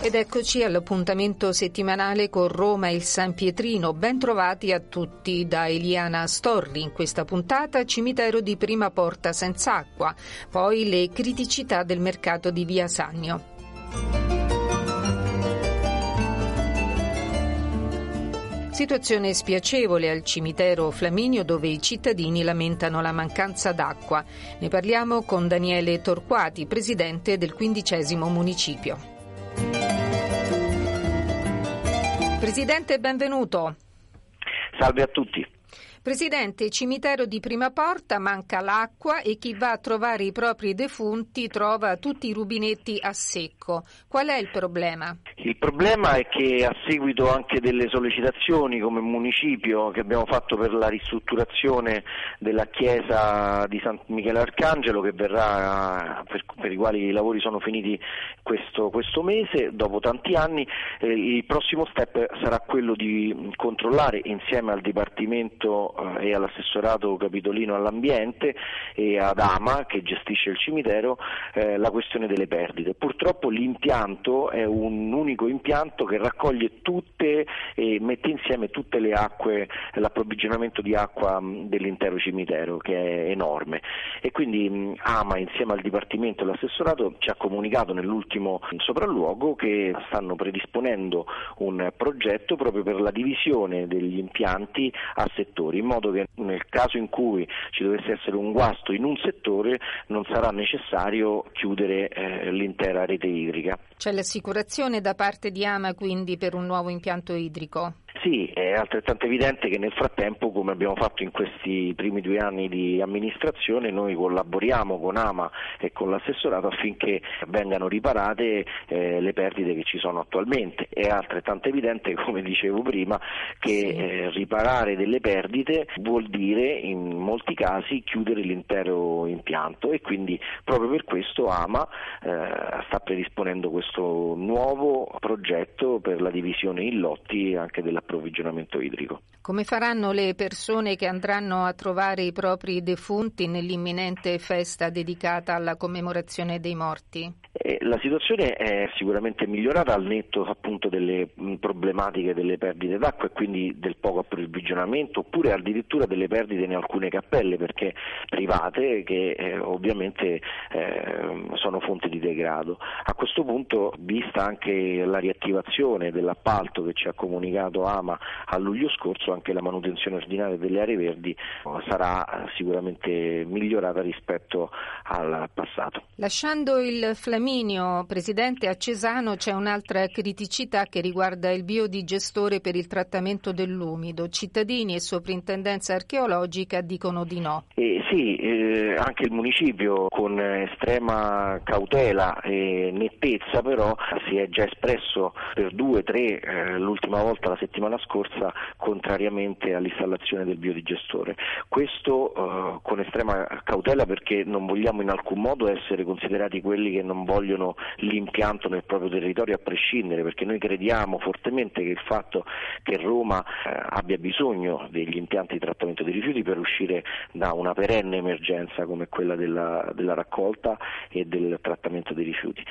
Ed eccoci all'appuntamento settimanale con Roma e il San Pietrino. Ben trovati a tutti da Eliana Storri. In questa puntata cimitero di prima porta senza acqua, poi le criticità del mercato di Via Sannio. Situazione spiacevole al cimitero Flaminio dove i cittadini lamentano la mancanza d'acqua. Ne parliamo con Daniele Torquati, presidente del quindicesimo municipio. Presidente, benvenuto. Salve a tutti. Presidente, cimitero di prima porta, manca l'acqua e chi va a trovare i propri defunti trova tutti i rubinetti a secco. Qual è il problema? Il problema è che a seguito anche delle sollecitazioni come municipio che abbiamo fatto per la ristrutturazione della chiesa di San Michele Arcangelo che verrà, per, per i quali i lavori sono finiti questo, questo mese, dopo tanti anni, eh, il prossimo step sarà quello di controllare insieme al Dipartimento eh, e all'assessorato capitolino all'ambiente e ad Ama che gestisce il cimitero eh, la questione delle perdite. Purtroppo l'impianto è un unico impianto che raccoglie tutte e mette insieme tutte le acque, l'approvvigionamento di acqua dell'intero cimitero che è enorme e quindi Ama insieme al Dipartimento e all'assessorato ci ha comunicato nell'ultimo sopralluogo che stanno predisponendo un progetto proprio per la divisione degli impianti a settori modo che nel caso in cui ci dovesse essere un guasto in un settore non sarà necessario chiudere eh, l'intera rete idrica. C'è l'assicurazione da parte di Ama quindi per un nuovo impianto idrico? Sì, è altrettanto evidente che nel frattempo, come abbiamo fatto in questi primi due anni di amministrazione, noi collaboriamo con Ama e con l'assessorato affinché vengano riparate eh, le perdite che ci sono attualmente. È altrettanto evidente, come dicevo prima, che eh, riparare delle perdite vuol dire in molti casi chiudere l'intero impianto e quindi proprio per questo Ama eh, sta predisponendo questo nuovo progetto per la divisione in lotti anche della approvvigionamento idrico. Come faranno le persone che andranno a trovare i propri defunti nell'imminente festa dedicata alla commemorazione dei morti? Eh, la situazione è sicuramente migliorata al netto appunto delle mh, problematiche delle perdite d'acqua e quindi del poco approvvigionamento oppure addirittura delle perdite in alcune cappelle perché private che eh, ovviamente eh, sono fonte di degrado. A questo punto, vista anche la riattivazione dell'appalto che ci ha comunicato AMA a luglio scorso, anche la manutenzione ordinaria delle aree verdi sarà sicuramente migliorata rispetto al passato. Lasciando il Flaminio Flaminio, Presidente, a Cesano c'è un'altra criticità che riguarda il biodigestore per il trattamento dell'umido. Cittadini e soprintendenza archeologica dicono di no. Eh, sì, eh, anche il municipio con estrema cautela e nettezza però si è già espresso per due, tre, eh, l'ultima volta la settimana scorsa, contrariamente all'installazione del biodigestore. Questo eh, con estrema cautela perché non vogliamo in alcun modo essere considerati quelli che non vogliono l'impianto nel proprio territorio a prescindere, perché noi crediamo fortemente che il fatto che Roma eh, abbia bisogno degli impianti di trattamento dei rifiuti per uscire da una perenne emergenza come quella della, della raccolta e del trattamento dei rifiuti.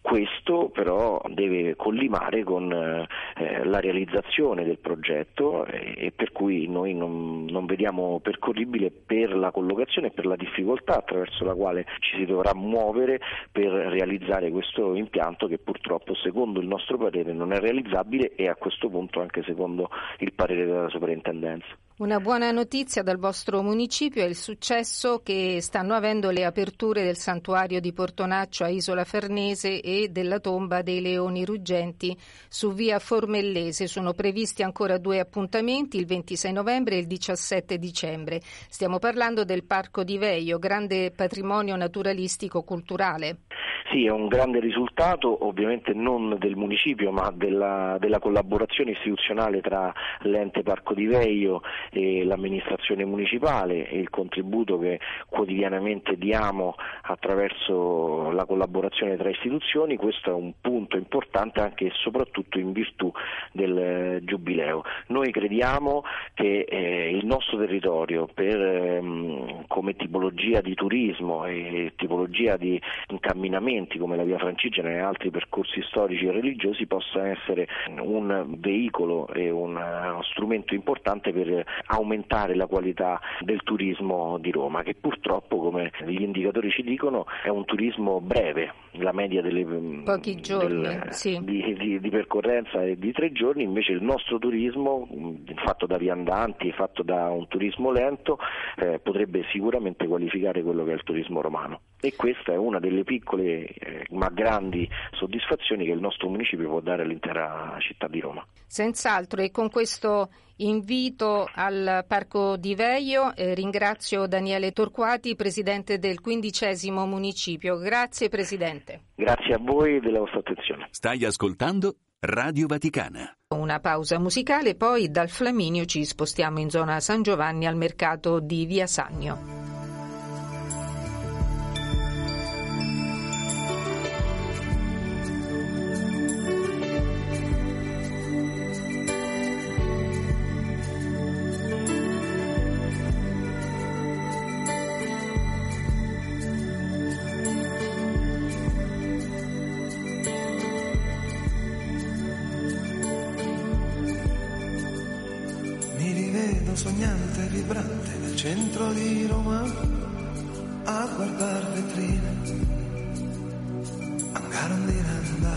Questo però deve collimare con eh, la realizzazione del progetto eh, e per cui noi non, non vediamo percorribile per la collocazione e per la difficoltà attraverso la quale ci si dovrà muovere per realizzare questo impianto che purtroppo secondo il nostro parere non è realizzabile e a questo punto anche secondo il parere della soprintendenza. Una buona notizia dal vostro municipio è il successo che stanno avendo le aperture del santuario di Portonaccio a Isola Farnese e della tomba dei leoni ruggenti su via Formellese. Sono previsti ancora due appuntamenti, il 26 novembre e il 17 dicembre. Stiamo parlando del Parco di Veio, grande patrimonio naturalistico culturale. Sì, è un grande risultato, ovviamente non del municipio ma della, della collaborazione istituzionale tra l'ente Parco di Veio e l'amministrazione municipale e il contributo che quotidianamente diamo attraverso la collaborazione tra istituzioni, questo è un punto importante anche e soprattutto in virtù del eh, Giubileo. Noi crediamo che eh, il nostro territorio per, ehm, come tipologia di turismo e tipologia di incamminamenti come la Via Francigena e altri percorsi storici e religiosi possa essere un veicolo e un, uno strumento importante per aumentare la qualità del turismo di Roma, che purtroppo, come gli indicatori ci dicono, è un turismo breve, la media delle, Pochi giorni, del, sì. di, di, di, percorrenza è di tre giorni, invece il nostro turismo, fatto da viandanti, fatto da un turismo lento, eh, potrebbe sicuramente qualificare quello che è il turismo romano. E questa è una delle piccole eh, ma grandi soddisfazioni che il nostro municipio può dare all'intera città di Roma. Senz'altro e con questo invito al Parco di Veio eh, ringrazio Daniele Torquati, presidente del quindicesimo municipio. Grazie Presidente. Grazie a voi della vostra attenzione. Stai ascoltando Radio Vaticana. Una pausa musicale, poi dal Flaminio ci spostiamo in zona San Giovanni al mercato di Via Sagno. Sognante e vibrante nel centro di Roma a guardar vetrine. Angarandinanda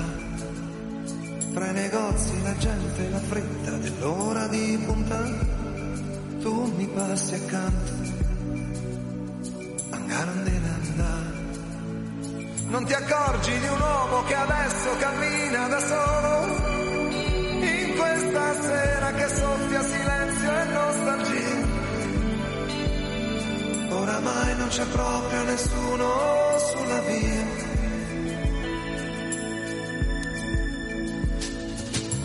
tra i negozi la gente la fretta dell'ora di punta tu mi passi accanto. Angarandinanda non ti accorgi di un uomo che adesso cammina da solo. In questa sera che soffia silenzio non c'è proprio nessuno sulla via.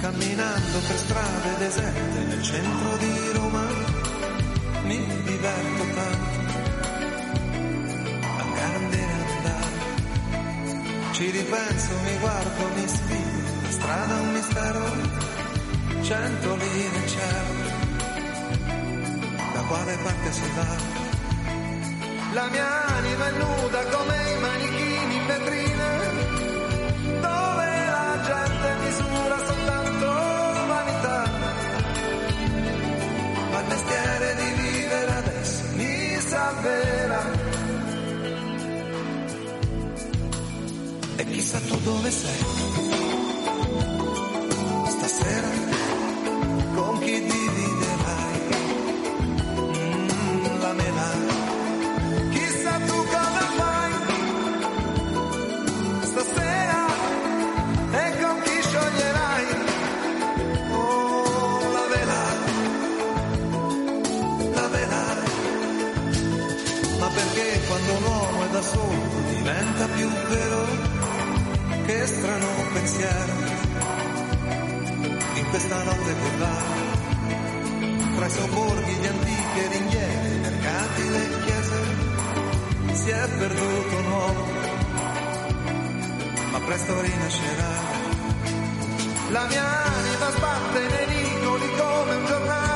Camminando per strade deserte nel centro di Roma, mi diverto tanto. A grande andare, ci ripenso, mi guardo, mi sfido, la strada è un mistero, cento linee in cielo da quale parte si va. La mia anima è nuda come i manichini in vetrina, dove la gente misura soltanto vanità. Ma il mestiere di vivere adesso mi salverà. E chissà tu dove sei. Perché quando un uomo è da solo diventa più vero? Che strano pensiero in questa notte che va tra i sobborghi di antiche ringhiere, i mercati, le chiese, si è perduto un uomo, ma presto rinascerà. La mia anima sbatte nei vicoli come un giornale,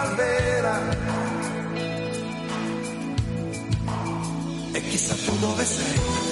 salverà. E chissà tu dove sei.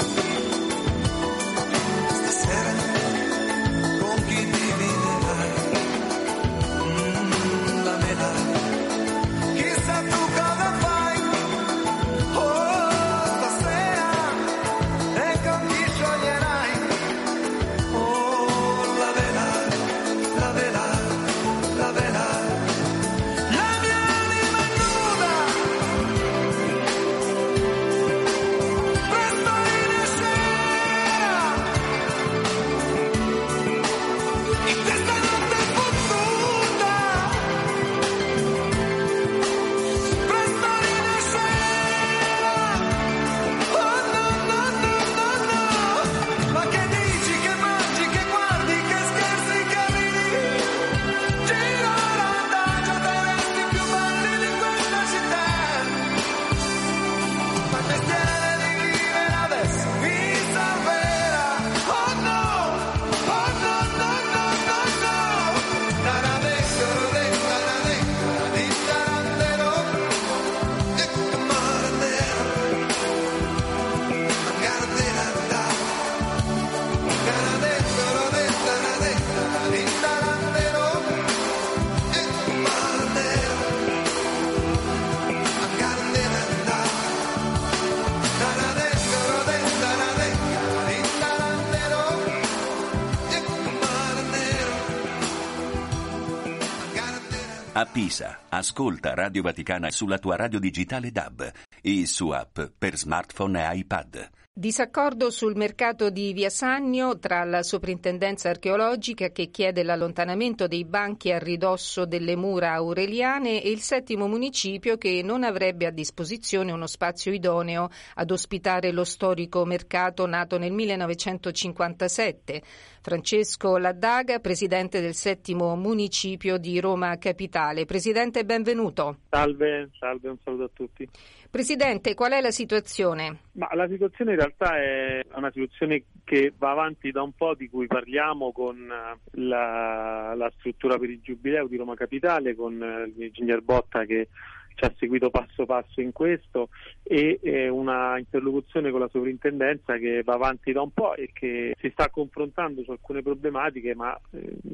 A Pisa, ascolta Radio Vaticana sulla tua radio digitale DAB e su app per smartphone e iPad. Disaccordo sul mercato di Via Sannio tra la soprintendenza archeologica che chiede l'allontanamento dei banchi a ridosso delle mura aureliane e il settimo municipio che non avrebbe a disposizione uno spazio idoneo ad ospitare lo storico mercato nato nel 1957. Francesco Laddaga, presidente del settimo municipio di Roma Capitale. Presidente, benvenuto. Salve, salve, un saluto a tutti. Presidente, qual è la situazione? Ma la situazione in realtà è una situazione che va avanti da un po', di cui parliamo con eh, la, la struttura per il Giubileo di Roma Capitale, con eh, l'ingegner Botta che ci ha seguito passo passo in questo e eh, una interlocuzione con la sovrintendenza che va avanti da un po' e che si sta confrontando su alcune problematiche, ma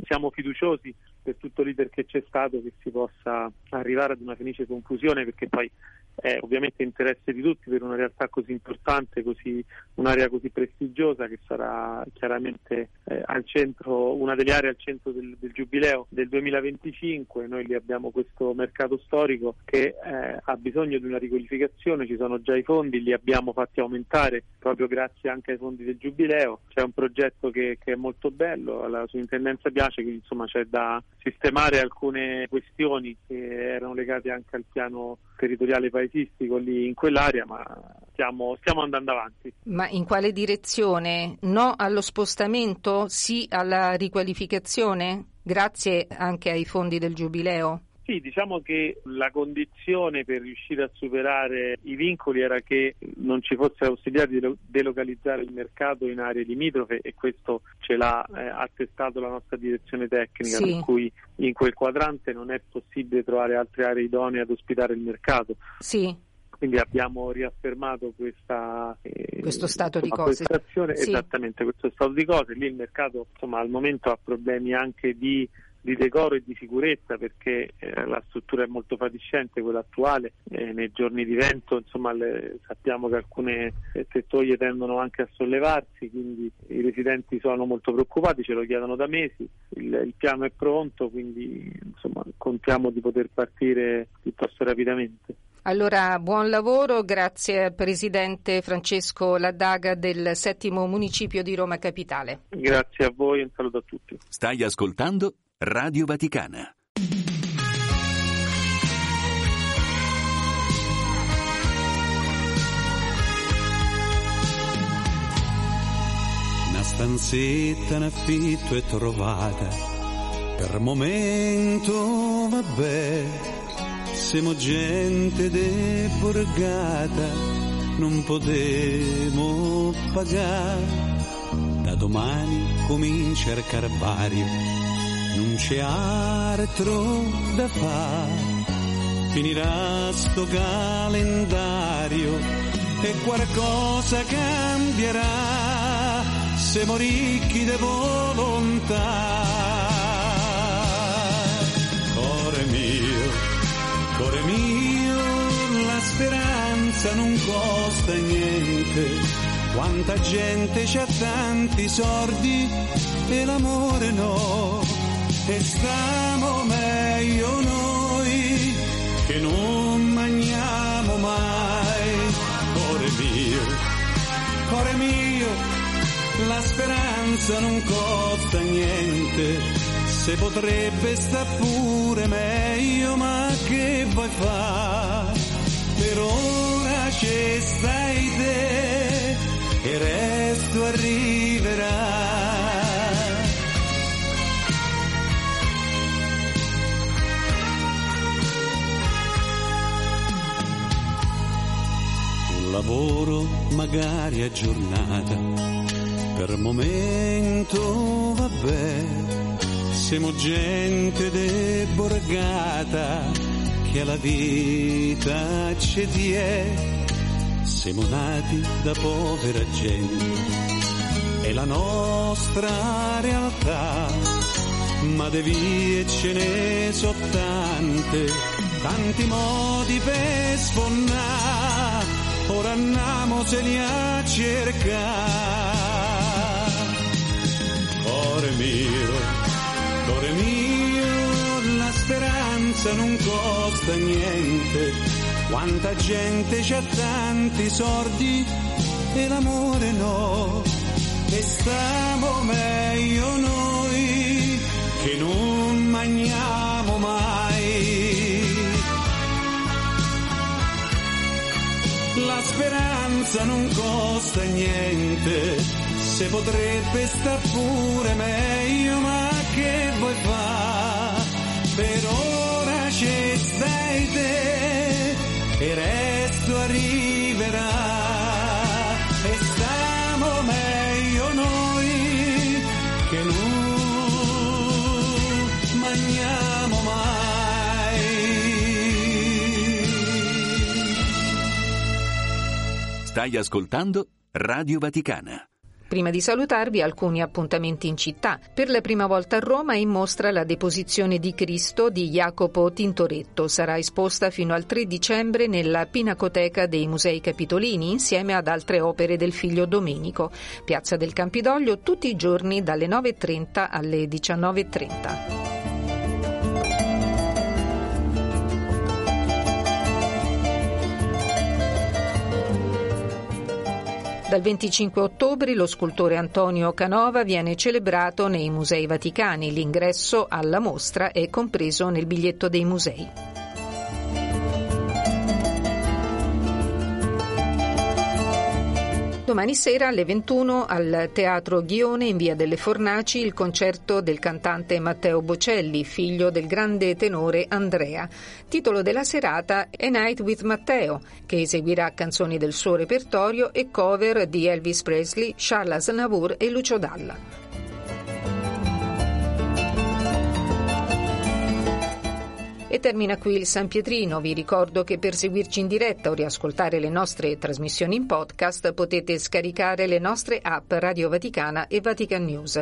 siamo fiduciosi per tutto l'iter che c'è stato che si possa arrivare ad una felice conclusione perché poi è ovviamente interesse di tutti per una realtà così importante, così, un'area così prestigiosa che sarà chiaramente eh, centro, una delle aree al centro del, del, giubileo del 2025. Noi lì abbiamo questo mercato storico che eh, ha bisogno di una riqualificazione, ci sono già i fondi, li abbiamo fatti aumentare proprio grazie anche ai fondi del giubileo. C'è un progetto che, che è molto bello, alla sovrintendenza piace, quindi insomma c'è da sistemare alcune questioni che erano legate anche al piano territoriale paesistico lì in quell'area, ma stiamo, stiamo andando avanti. Ma in quale direzione? No allo spostamento? Sì alla riqualificazione? Grazie anche ai fondi del Giubileo? Sì, diciamo che la condizione per riuscire a superare i vincoli era che non ci fosse la possibilità di delocalizzare il mercato in aree limitrofe e questo ce l'ha eh, attestato la nostra direzione tecnica, sì. per cui in quel quadrante non è possibile trovare altre aree idonee ad ospitare il mercato. Sì quindi abbiamo riaffermato questa, eh, questo stato insomma, di cose. Sì. Esattamente, questo stato di cose. Lì il mercato insomma, al momento ha problemi anche di di decoro e di sicurezza perché eh, la struttura è molto fatiscente, quella attuale, eh, nei giorni di vento insomma, le, sappiamo che alcune eh, tettoie tendono anche a sollevarsi, quindi i residenti sono molto preoccupati, ce lo chiedono da mesi, il, il piano è pronto, quindi insomma, contiamo di poter partire piuttosto rapidamente. Allora, buon lavoro, grazie al Presidente Francesco Laddaga del settimo municipio di Roma Capitale. Grazie a voi e un saluto a tutti. Stai ascoltando Radio Vaticana. Una stanzetta in affitto è trovata, per momento vabbè, siamo gente de borgata, non potremo pagare. Da domani comincia il carvario non c'è altro da fare. Finirà sto calendario e qualcosa cambierà. Siamo ricchi di volontà. Cuore mio, cuore mio, la speranza non costa niente. Quanta gente c'ha tanti sordi e l'amore no e stiamo meglio noi che non mangiamo mai. Cuore mio, cuore mio, la speranza non costa niente, se potrebbe sta pure meglio, ma che vuoi fare? Per ora ci stai te e resto arriverà. Lavoro magari a giornata, per momento vabbè, siamo gente de borgata che alla vita ci die, siamo nati da povera gente, è la nostra realtà, ma de vie ce ne so tante, tanti modi per sfonnare ora andiamo se li a cercare. Cuore mio, cuore mio, la speranza non costa niente, quanta gente c'ha tanti sordi e l'amore no, e stiamo meglio noi che non mangiamo speranza non costa niente, se potrebbe sta pure meglio, ma che vuoi fare? Per ora ci stai te e resto arriverà. Stai ascoltando Radio Vaticana. Prima di salutarvi alcuni appuntamenti in città. Per la prima volta a Roma è in mostra la Deposizione di Cristo di Jacopo Tintoretto. Sarà esposta fino al 3 dicembre nella Pinacoteca dei Musei Capitolini insieme ad altre opere del figlio Domenico. Piazza del Campidoglio tutti i giorni dalle 9.30 alle 19.30. Dal 25 ottobre lo scultore Antonio Canova viene celebrato nei Musei Vaticani. L'ingresso alla mostra è compreso nel biglietto dei musei. Domani sera alle 21 al Teatro Ghione in via delle Fornaci il concerto del cantante Matteo Bocelli, figlio del grande tenore Andrea. Titolo della serata A Night with Matteo, che eseguirà canzoni del suo repertorio e cover di Elvis Presley, Charles Aznavour e Lucio Dalla. E termina qui il San Pietrino. Vi ricordo che per seguirci in diretta o riascoltare le nostre trasmissioni in podcast potete scaricare le nostre app Radio Vaticana e Vatican News.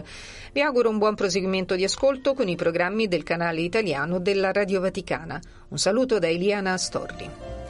Vi auguro un buon proseguimento di ascolto con i programmi del canale italiano della Radio Vaticana. Un saluto da Eliana Astorri.